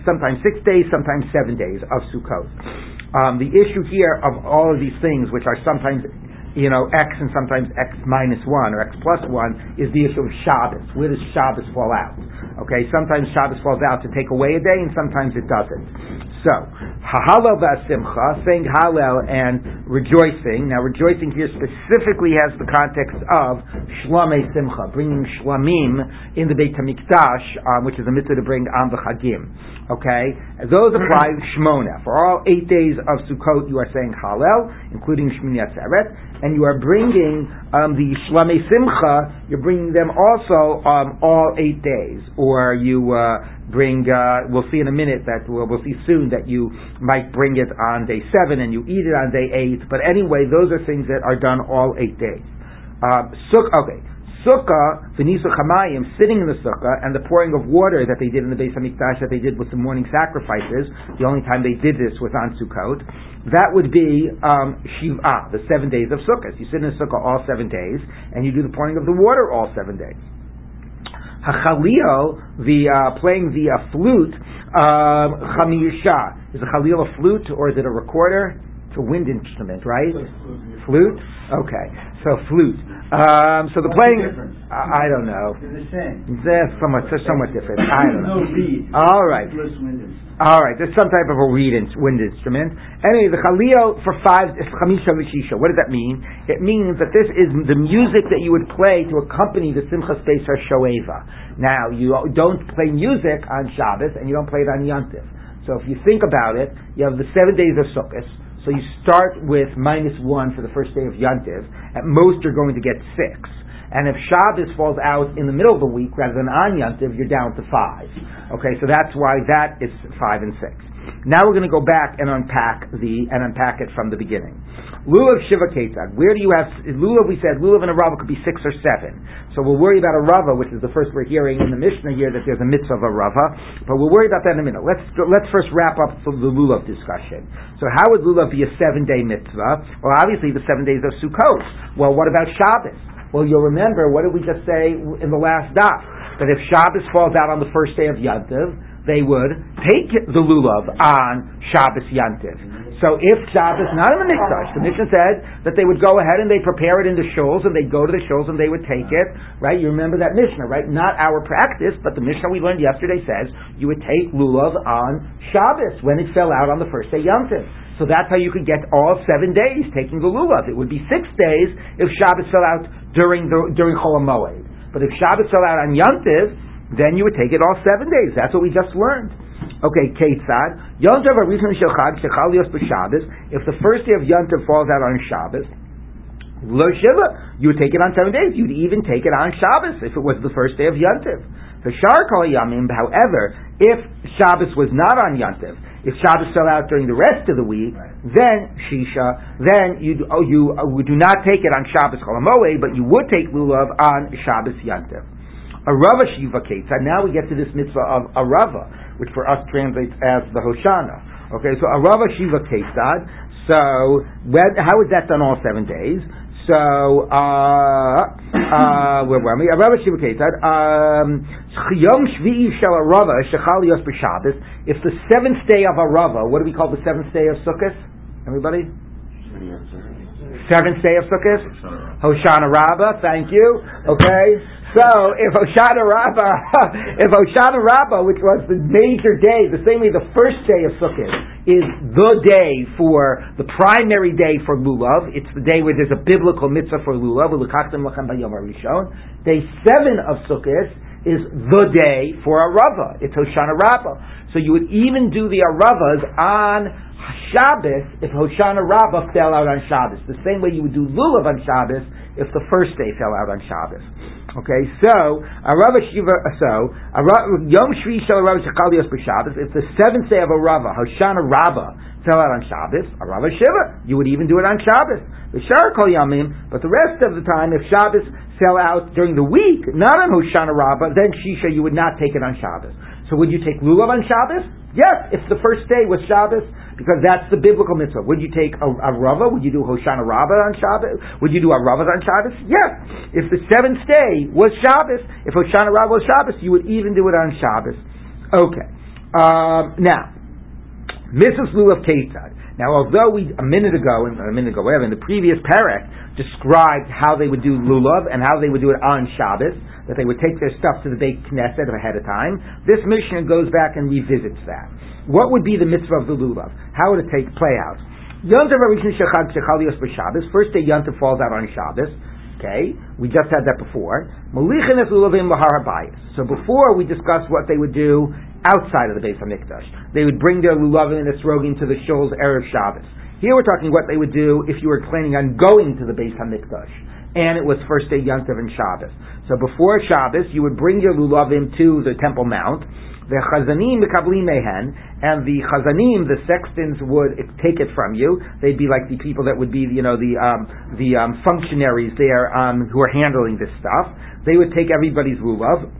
sometimes six days, sometimes seven days of Sukkot. Um, the issue here of all of these things, which are sometimes you know, x and sometimes x minus one or x plus one is the issue of Shabbos. Where does Shabbos fall out? Okay, sometimes Shabbos falls out to take away a day, and sometimes it doesn't. So, Hallel v'asimcha, saying Hallel and rejoicing. Now, rejoicing here specifically has the context of Shlame Simcha, bringing Shlamim in the Beit HaMikdash, um, which is a mitzvah to bring on the Chagim. Okay? Those apply Shmona. For all eight days of Sukkot, you are saying Hallel, including Shmini Atzeret, and you are bringing um, the Shlame Simcha, you're bringing them also um, all eight days. Or you uh, bring, uh, we'll see in a minute that, we'll, we'll see soon that you might bring it on day seven and you eat it on day eight. But anyway, those are things that are done all eight days. Uh, okay sukkah, v'nisu chamayim, sitting in the sukkah, and the pouring of water that they did in the Beis Hamikdash that they did with the morning sacrifices, the only time they did this was on Sukkot, that would be um, Shiv'ah, the seven days of Sukkot. You sit in the sukkah all seven days, and you do the pouring of the water all seven days. Hachalil, the uh, playing the uh, flute, um, chamiyusha. Is a chalil a flute or is it a recorder? It's a wind instrument, right? Flute. Okay, so flute. Um, so the What's playing, the I, I don't know. They're the same. They're somewhat, they're somewhat different. I don't know. No. All right. All right, there's some type of a reed in, wind instrument. Anyway, the chalil for five is chamisha v'shisha. What does that mean? It means that this is the music that you would play to accompany the Simchas Beis Shoeva. Now, you don't play music on Shabbos and you don't play it on Yontif. So if you think about it, you have the seven days of Sukkot. So you start with minus one for the first day of Yontiv. At most, you're going to get six. And if Shabbos falls out in the middle of the week rather than on Yontiv, you're down to five. Okay, so that's why that is five and six. Now we're going to go back and unpack the and unpack it from the beginning. Lulav Shiva Ketzad. Where do you have Lulav? We said Lulav and a Rava could be six or seven. So we'll worry about a Rava, which is the first we're hearing in the Mishnah here that there's a mitzvah of a Rava. But we'll worry about that in a minute. Let's let's first wrap up the Lulav discussion. So how would Lulav be a seven day mitzvah? Well, obviously the seven days of Sukkot. Well, what about Shabbos? Well, you'll remember what did we just say in the last daf? That if Shabbos falls out on the first day of Yantiv, they would take the lulav on Shabbos Yantiv. So if Shabbos, not in the Mikdash, the Mishnah said that they would go ahead and they prepare it in the shuls and they'd go to the shuls and they would take it, right? You remember that Mishnah, right? Not our practice, but the Mishnah we learned yesterday says you would take lulav on Shabbos when it fell out on the first day Yantiv. So that's how you could get all seven days taking the lulav. It would be six days if Shabbos fell out during the during Chol Moed. But if Shabbos fell out on Yantiv, then you would take it all seven days. That's what we just learned. Okay, Ketzad. Yontav Arishon Shechad Shechal Yos B'Shabbos. If the first day of Yontav falls out on Shabbos, Lo Shiva, you would take it on seven days. You'd even take it on Shabbos if it was the first day of Yontav. The Shar Kol Yamim, however, if Shabbos was not on Yontav, if Shabbos fell out during the rest of the week, right. then Shisha, then you oh, you uh, do not take it on Shabbos Chol but you would take lulav on Shabbos Yontav a Rava Shiva Ketzad. Now we get to this mitzvah of a Rava, which for us translates as the Hoshana. Okay, so a Rava Shiva Ketzad. So when, how is that done all seven days? So, uh, uh, where were we? Rava Shiva Ketzad. Um, Yom Shvi'i Shel Rava Shechal Yos B'Shabbos. If the seventh day of a Rava, what do we call the seventh day of Sukkot? Everybody? Seventh day of Sukkot? Hoshana Rabbah, thank you. Okay? So if Hoshana Rabbah, if Hoshana Rabbah, which was the major day, the same way the first day of Sukkot is the day for the primary day for lulav. It's the day where there's a biblical mitzvah for lulav. Day seven of Sukkot is the day for Arava. It's Hoshana Rabbah. So you would even do the Aravas on Shabbos if Hoshana Rabbah fell out on Shabbos. The same way you would do Lulav on Shabbos if the first day fell out on Shabbos. Okay, so Arava Shiva, uh, so a ra Yom Shvi Shel Arava Shechalios b'Shabbos. If the seventh day of Arava, Hoshana Rabbah, fell out on Shabbos, Arava Shiva, you would even do it on Shabbos. The Kol Yamim, but the rest of the time, if Shabbos fell out during the week, not on Hoshana Rabbah, then Shisha, you would not take it on Shabbos. So would you take lulav on Shabbos? Yes, if the first day was Shabbos, because that's the biblical mitzvah. Would you take a, a rava? Would you do Hoshana Rabbah on Shabbos? Would you do a rava on Shabbos? Yes. If the seventh day was Shabbos, if Hoshana Rabbah was Shabbos, you would even do it on Shabbos. Okay. Um, now, Mrs. Lulav Ketzad. Now, although we a minute ago, a minute ago, whatever, in the previous parak described how they would do lulav and how they would do it on Shabbos, that they would take their stuff to the Beit Knesset ahead of time. This Mishnah goes back and revisits that. What would be the mitzvah of the lulav? How would it take play out? Yontav Shabbos. First day Yontav falls out on Shabbos. Okay, we just had that before. Malichanes Lulavim Laharabayas. So before we discussed what they would do outside of the Beis Hamikdash, they would bring their lulavim and esrogim to the shul's erev Shabbos. Here we're talking what they would do if you were planning on going to the Beis Hamikdash and it was first day Yontav and Shabbos. So before Shabbos, you would bring your lulavim to the Temple Mount. The chazanim mikabli mehen, and the chazanim, the sextons, would take it from you. They'd be like the people that would be, you know, the um, the um, functionaries there um, who are handling this stuff. They would take everybody's lulav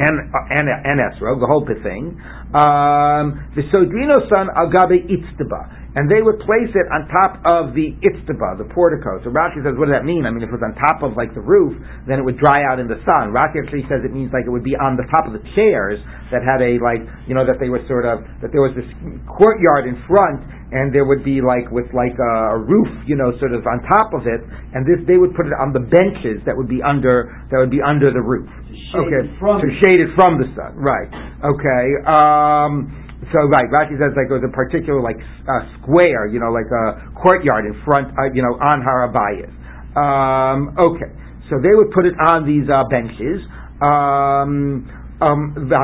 and and and esrog, the whole thing. Um, the sodrino son agabe itztaba and they would place it on top of the itztaba, the portico. So Rashi says, what does that mean? I mean, if it was on top of like the roof, then it would dry out in the sun. Rashi actually says it means like it would be on the top of the chairs that had a like, you know, that they were sort of that there was this courtyard in front, and there would be like with like a, a roof, you know, sort of on top of it, and this they would put it on the benches that would be under that would be under the roof. Okay, to shade it from the sun. Right. Okay. Um, so right, Rashi says like it was a particular like uh, square, you know, like a courtyard in front, uh, you know, on Harabayas. Um, okay, so they would put it on these uh, benches. Um, um, Um, the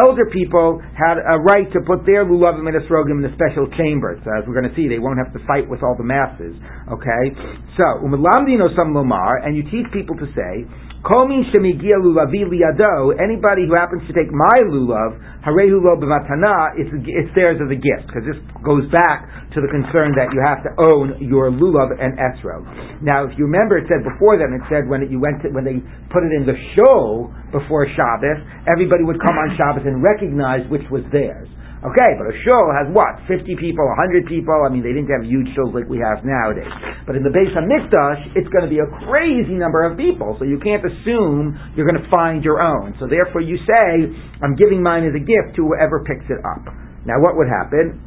elder people had a right to put their lulavim and esrogim in a special chamber. So as we're going to see, they won't have to fight with all the masses. Okay, so umelamdino some lomar, and you teach people to say Anybody who happens to take my lulav, harehu lo b'matana, it's it's theirs as a gift because this goes back to the concern that you have to own your lulav and esro. Now, if you remember, it said before that it said when it, you went to, when they put it in the show before Shabbos, everybody would come on Shabbos and recognize which was theirs. Okay, but a shul has what? 50 people, 100 people? I mean, they didn't have huge shuls like we have nowadays. But in the Beis HaMikdash, it's going to be a crazy number of people, so you can't assume you're going to find your own. So therefore you say, I'm giving mine as a gift to whoever picks it up. Now what would happen?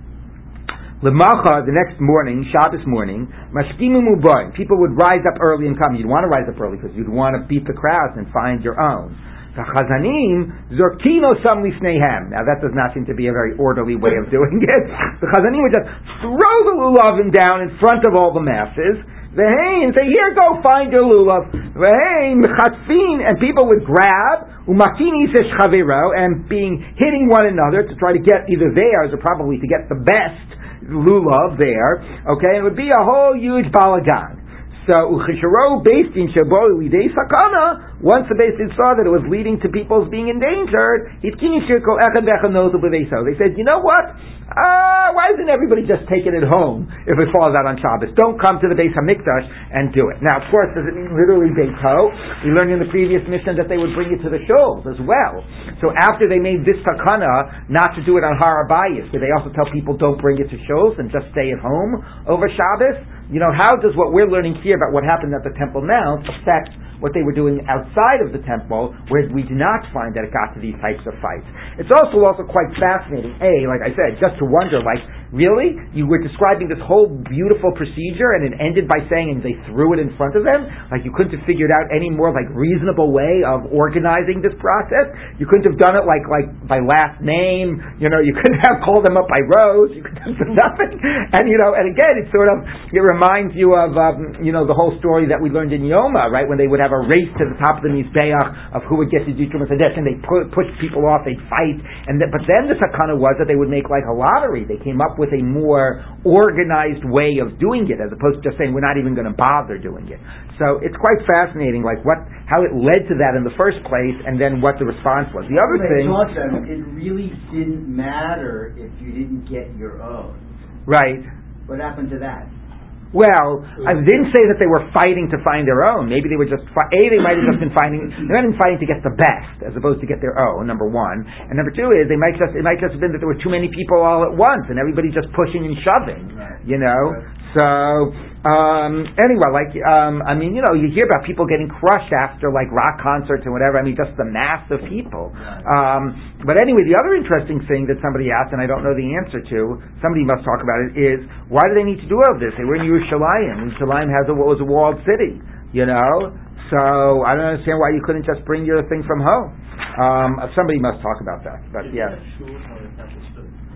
Lemacha, the next morning, Shabbos morning, mashkimu. People would rise up early and come. You'd want to rise up early because you'd want to beat the crowds and find your own. Chazanim, Zorkino Sam Lisnehem. Now that does not seem to be a very orderly way of doing it. The Chazanim would just throw the lulavim down in front of all the masses, Vehain, say, here, go find your lulav. Vehain, mechatzin, and people would grab, umakini says chaviro, and being, hitting one another to try to get either theirs or probably to get the best lulav there, okay, it would be a whole huge balagan. So, uchisharo based in shabo sakana, once the Beis saw that it was leading to people's being endangered, they said, you know what? Uh, why isn't everybody just taking it at home if it falls out on Shabbos? Don't come to the Beis Hamikdash and do it. Now, of course, does it mean literally Beito? We learned in the previous mission that they would bring it to the shuls as well. So after they made this takana not to do it on Harabayas, did they also tell people don't bring it to shuls and just stay at home over Shabbos? You know, how does what we're learning here about what happened at the Temple Mount affect what they were doing outside of the temple, where we do not find that it got to these types of fights. It's also also quite fascinating. A, like I said, just to wonder, like Really? You were describing this whole beautiful procedure and it ended by saying, and they threw it in front of them? Like you couldn't have figured out any more like reasonable way of organizing this process? You couldn't have done it like, like by last name? You know, you couldn't have called them up by rows? You could have done nothing? And, you know, and again, it sort of, it reminds you of, um, you know, the whole story that we learned in Yoma, right? When they would have a race to the top of the Mizbeach of who would get to do Trumas and they put, push people off, they'd fight. And th- but then the sakana was that they would make like a lottery. They came up with a more organized way of doing it, as opposed to just saying we're not even going to bother doing it. So it's quite fascinating, like what how it led to that in the first place, and then what the response was. The other thing, it really didn't matter if you didn't get your own. Right. What happened to that? Well, mm. I didn't say that they were fighting to find their own. Maybe they were just fi- a. They might have just been fighting. They might have been fighting to get the best, as opposed to get their own. Number one, and number two is they might just it might just have been that there were too many people all at once, and everybody just pushing and shoving. You know, so um, anyway, like, um, I mean, you know, you hear about people getting crushed after like rock concerts and whatever. I mean, just the mass of people. Um, but anyway, the other interesting thing that somebody asked, and I don't know the answer to, somebody must talk about it, is why do they need to do all this? They were in Yerushalayim. Yerushalayim has a, what was a walled city, you know. So I don't understand why you couldn't just bring your thing from home. Um, somebody must talk about that. But yeah.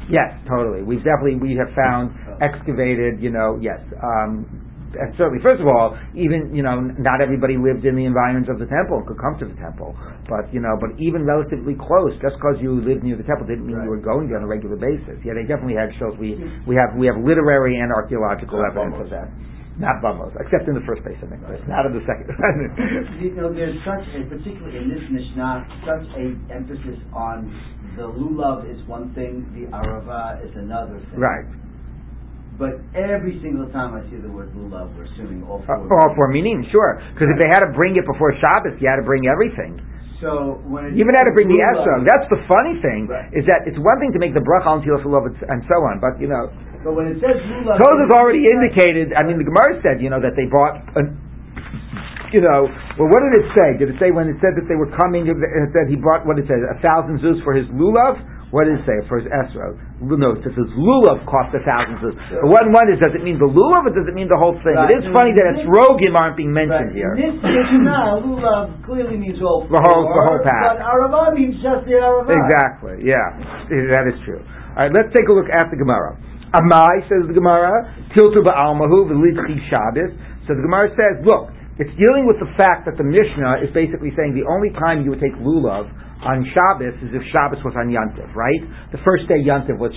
Yes, totally. We've definitely we have found excavated. You know, yes. Um, and certainly, first of all, even you know, not everybody lived in the environs of the temple and could come to the temple. But you know, but even relatively close, just because you lived near the temple didn't mean right. you were going there on a regular basis. Yeah, they definitely had shows. We we have we have literary and archaeological not evidence of that. Not bumos, except in the first place, I think. Right. Not in the second. you know, there's such a, particularly in this Mishnah, such a emphasis on the lulav is one thing, the arava is another thing. Right. But every single time I see the word lulav, we're assuming all four. Uh, all four meaning, sure. Because right. if they had to bring it before Shabbos, you had to bring everything. So when you even had to bring the esrog. That's the funny thing right. is that it's one thing to make the bracha on tilas and so on, but you know. But when it says lulav, has already indicated. I mean, the Gemara said you know that they bought. An, you know, well, what did it say? Did it say when it said that they were coming? It said he brought what it said a thousand zuz for his lulav. What did it say for his esrog? No, it says lulav cost a thousand zuz. But one one is, does it mean the lulav or does it mean the whole thing? Right. It is funny that esrogim aren't being mentioned right. here. In this Mishnah, lulav clearly means all the whole the whole pack. But arava means just the arava. Exactly. Yeah, that is true. All right, let's take a look at the Gemara. Amai says the Gemara, tiltu ba'almahu v'lidchi Shabbos. So the Gemara says, look, it's dealing with the fact that the Mishnah is basically saying the only time you would take lulav on Shabbos is if Shabbos was on Yantiv, right? The first day Yantiv was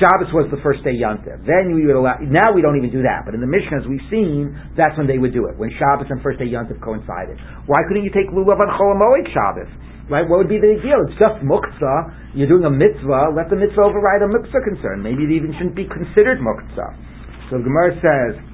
Shabbos was the first day Yantiv. Then we would allow. Now we don't even do that, but in the Mishnah, as we've seen, that's when they would do it when Shabbos and first day Yantiv coincided. Why couldn't you take lulav on Cholamoid Shabbos? Right? What would be the deal? It's just muktzah. You're doing a mitzvah. Let the mitzvah override a mitzvah concern. Maybe it even shouldn't be considered muktzah. So Gemara says.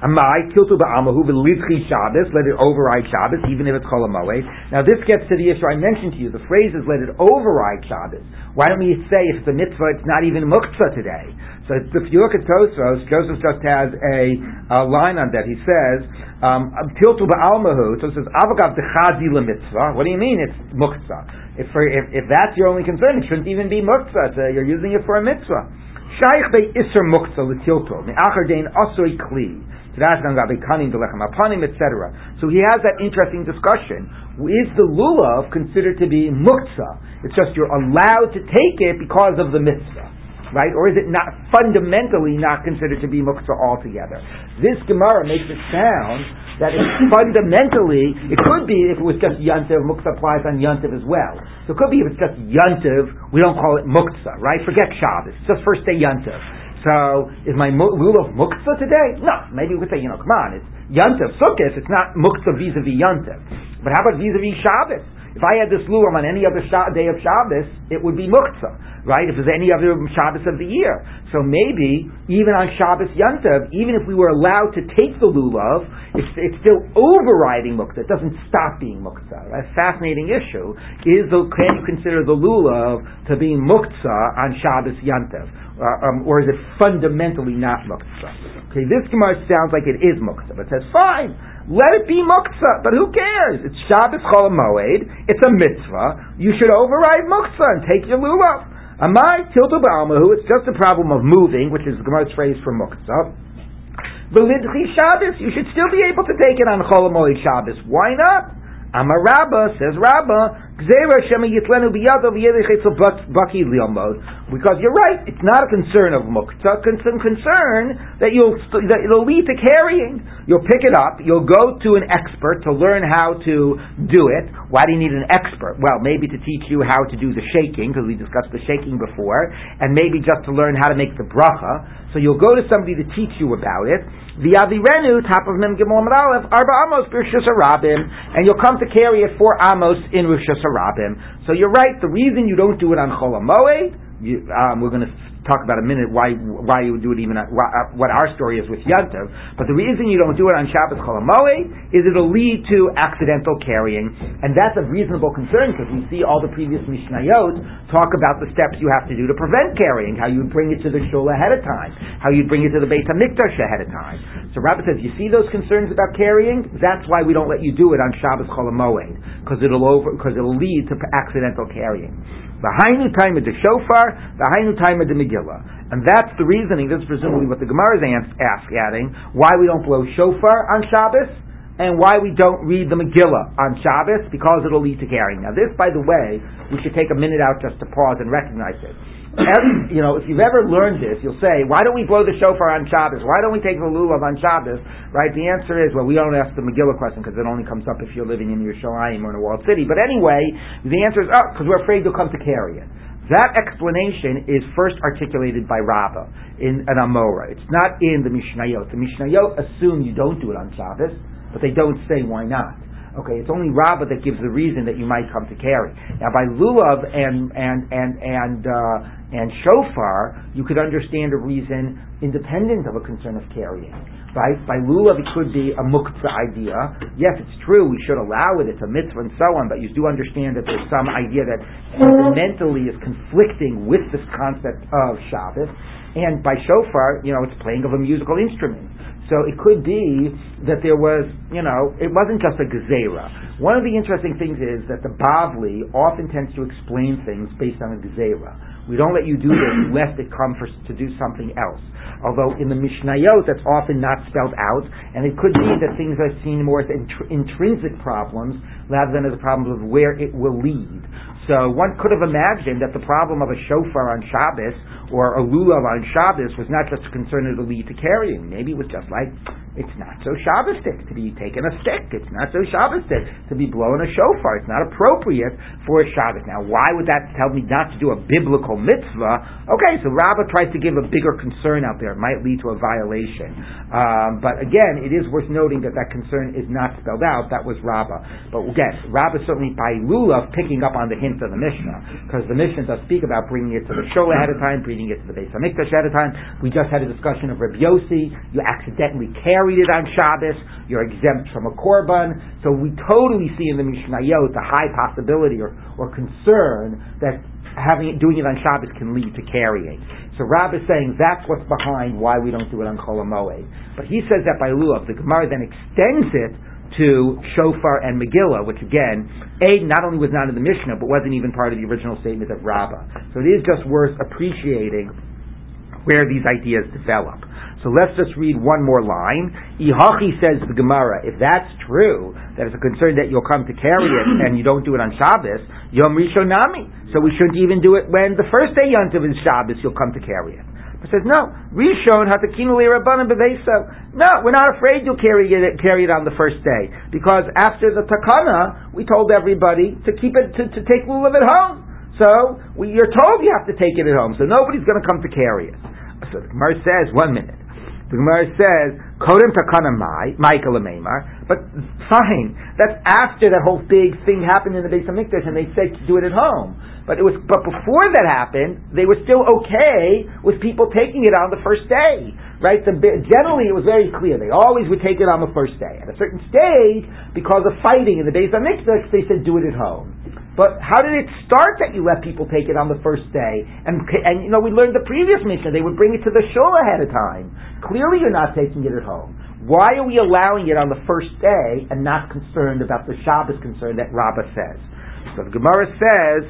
Amai kiltu ba'amahu v'lidchi Shabbos, let it override Shabbos, even if it's kol Now this gets to the issue I mentioned to you. The phrase is let it override Shabbos. Why don't we say if it's a mitzvah, it's not even muktzah today? So if you look at Tosfos, Joseph just has a, a line on that. He says, um, tiltu ba'almahu, so it says, avagav dechazi mitzvah. What do you mean it's muktzah? If, for, if, if that's your only concern, it shouldn't even be muktzah. So you're using it for a mitzvah. Shaykh be iser muktzah l'tilto, me'achar dein asoi kli etc. So he has that interesting discussion. Is the lulav considered to be muktzah? It's just you're allowed to take it because of the mitzvah. Right? Or is it not fundamentally not considered to be muktzah altogether? This Gemara makes it sound that it's fundamentally, it could be if it was just Yantiv, muktzah applies on Yantiv as well. So it could be if it's just Yantiv, we don't call it muktzah, right? Forget Shabbos, it's just first day Yantiv. So is my lulav muktzah today? No. Maybe we could say, you know, come on, it's Yantiv Sukkot. It's not muktzah vis-a-vis Yantiv. But how about vis-a-vis Shabbos? If I had this lulav on any other day of Shabbos, it would be muktzah, right? If there's any other Shabbos of the year. So maybe, even on Shabbos Yantav, even if we were allowed to take the lulav, it's, it's still overriding muktzah. It doesn't stop being muktzah. A fascinating issue is, the, can you consider the lulav to be muktzah on Shabbos Yantav? Uh, um, or is it fundamentally not muktzah? Okay, this Gemara sounds like it is muktzah, but it says fine, let it be muktzah, but who cares? It's Shabbos Chol Moed, it's a mitzvah. You should override muktzah and take your lulav. Amai tiltu ba'almahu, it's just a problem of moving, which is the Gemara's phrase for muktzah. V'lidchi Shabbos, you should still be able to take it on Chol Moed Shabbos. Why not? Amar Rabba, says Rabba, because you're right, it's not a concern of muktzah, it's a concern that you'll that it'll lead to carrying. You'll pick it up, you'll go to an expert to learn how to do it. Why do you need an expert? Well, maybe to teach you how to do the shaking, because we discussed the shaking before, and maybe just to learn how to make the bracha. So you'll go to somebody to teach you about it. The Avirenu, top of Mem Gimel Aleph, Arba Amos Rishus Arabim, and you'll come to carry it for Amos in Rishus Arabim. So you're right, the reason you don't do it on Chol um, we're going to talk about a minute why why you would do it even at, uh, what our story is with Yantav. But the reason you don't do it on Shabbos Chol is it'll lead to accidental carrying, and that's a reasonable concern because we see all the previous Mishnayot talk about the steps you have to do to prevent carrying, how you bring it to the shul ahead of time, how you bring it to the Beit Hamikdash ahead of time. So Rabbah says, you see those concerns about carrying? That's why we don't let you do it on Shabbos Chol because it'll over because it'll lead to accidental carrying. The Hainu time of the shofar, the Hainu time of the Megillah. And that's the reasoning, this is presumably what the Gemara is asking, why we don't blow shofar on Shabbos, and why we don't read the Megillah on Shabbos, because it'll lead to carrying. Now this, by the way, we should take a minute out just to pause and recognize it you know, if you've ever learned this, you'll say, why don't we blow the shofar on Shabbos? Why don't we take the lulav on Shabbos? Right? The answer is, well, we don't ask the Megillah question because it only comes up if you're living in Yerushalayim or in a walled city. But anyway, the answer is, oh, because we're afraid you'll come to carry it. That explanation is first articulated by Rabbah in an Amora. It's not in the Mishnayot. The Mishnayot assume you don't do it on Shabbos, but they don't say why not. Okay, it's only Rabbah that gives the reason that you might come to carry. Now, by lulav and and and and uh, and shofar, you could understand a reason independent of a concern of carrying. Right? By lulav, it could be a muktzah idea. Yes, it's true. We should allow it. It's a mitzvah and so on. But you do understand that there's some idea that fundamentally is conflicting with this concept of Shabbos. And by shofar, you know, it's playing of a musical instrument. So it could be that there was, you know, it wasn't just a gezerah. One of the interesting things is that the Bavli often tends to explain things based on a gezerah. We don't let you do this lest it come for, to do something else. Although in the Mishnayot, that's often not spelled out, and it could be that things are seen more as intr- intrinsic problems rather than as a problem of where it will lead. So one could have imagined that the problem of a shofar on Shabbos or a lulav on Shabbos was not just a concern of the lead to carrying. Maybe it was just like it's not so Shabbostic to be taking a stick. It's not so Shabbostic to be blowing a shofar. It's not appropriate for a Shabbos. Now, why would that tell me not to do a biblical mitzvah? Okay, so Rabbah tries to give a bigger concern out there. It might lead to a violation. Um, but again, it is worth noting that that concern is not spelled out. That was Rabbah. But again, Rabbah certainly by lulav picking up on the hint of the Mishnah because the Mishnah does speak about bringing it to the shul ahead of time, bringing it to the Beis Hamikdash ahead of time. We just had a discussion of Rabbi Yossi. You accidentally carried it on Shabbos, you're exempt from a korban. So we totally see in the Mishnayot the high possibility or, or concern that having it, doing it on Shabbos can lead to carrying. So Rab is saying that's what's behind why we don't do it on Kol But he says that by Lulav, the Gemara then extends it to Shofar and Megillah, which again, A, not only was not in the Mishnah, but wasn't even part of the original statement of Rabbah. So it is just worth appreciating where these ideas develop. So let's just read one more line. Ihachi says the Gemara, if that's true, that it's a concern that you'll come to carry it and you don't do it on Shabbos, Yom Rishonami. So we shouldn't even do it when the first day Yontiv is Shabbos, you'll come to carry it. It says, no, Rishon hatakinu rabbanim beveso. No, we're not afraid you'll carry it, carry it on the first day. Because after the takana, we told everybody to keep it, to, to take lulav at home. So, we, you're told you have to take it at home, so nobody's going to come to carry it. So the Gemara says, one minute. The Gemara says, Kodem takana mai, Michael Amemar, but fine, that's after that whole big thing happened in the Beis Hamikdash and they said to do it at home. But it was, but before that happened, they were still okay with people taking it on the first day. Right? The, generally it was very clear. They always would take it on the first day. At a certain stage, because of fighting in the Beis Hamikdash, they said do it at home. But how did it start that you let people take it on the first day? And, and you know, we learned the previous mission they would bring it to the shul ahead of time. Clearly you're not taking it at home. Why are we allowing it on the first day and not concerned about the Shabbos concern that Rabbah says? So the Gemara says,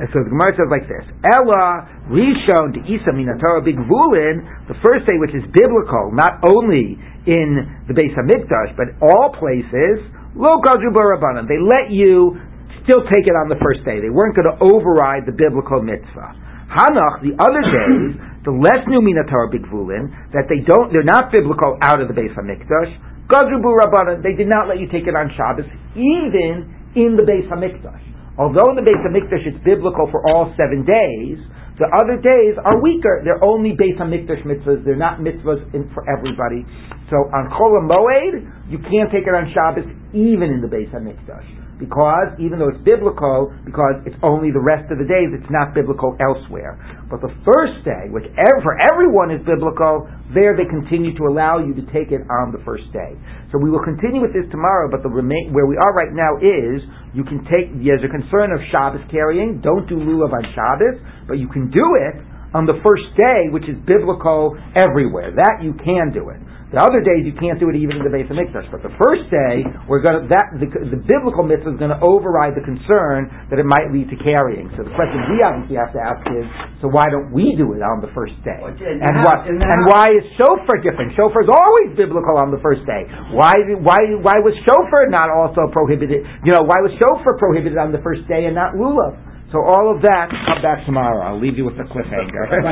And so the Gemara says like this: Ella Rishon de Isa Minatora Big Vulin, the first day, which is biblical, not only in the Beis Hamikdash, but all places. Lo. They let you still take it on the first day. They weren't going to override the biblical mitzvah. Hanach, the other days, the less new Minatora Big Vulin, that they don't, they're not biblical out of the Beis Hamikdash. Gazrubu Rabbanan. They did not let you take it on Shabbos, even in the Beis Hamikdash. Although in the Beis Hamikdash it's biblical for all seven days, the other days are weaker. They're only Beis Hamikdash mitzvahs. They're not mitzvahs in, for everybody. So on Chol Moed, you can't take it on Shabbos even in the Beis Hamikdash because even though it's biblical, because it's only the rest of the days, it's not biblical elsewhere. But the first day, which for everyone is biblical, there they continue to allow you to take it on the first day. So we will continue with this tomorrow, but the remain, where we are right now is you can take, there's a concern of Shabbos carrying, don't do lulav on Shabbos, but you can do it on the first day, which is biblical everywhere. That you can do it. The other days you can't do it even in the base of Hamikdash. But the first day, we're going to, that, the, the biblical mitzvah is going to override the concern that it might lead to carrying. So the question we obviously have to ask is, so why don't we do it on the first day? and what, and why is shofar different? Shofar is always biblical on the first day. Why, why, why was shofar not also prohibited? You know, why was shofar prohibited on the first day and not lulav? So all of that, come back tomorrow. I'll leave you with the cliffhanger.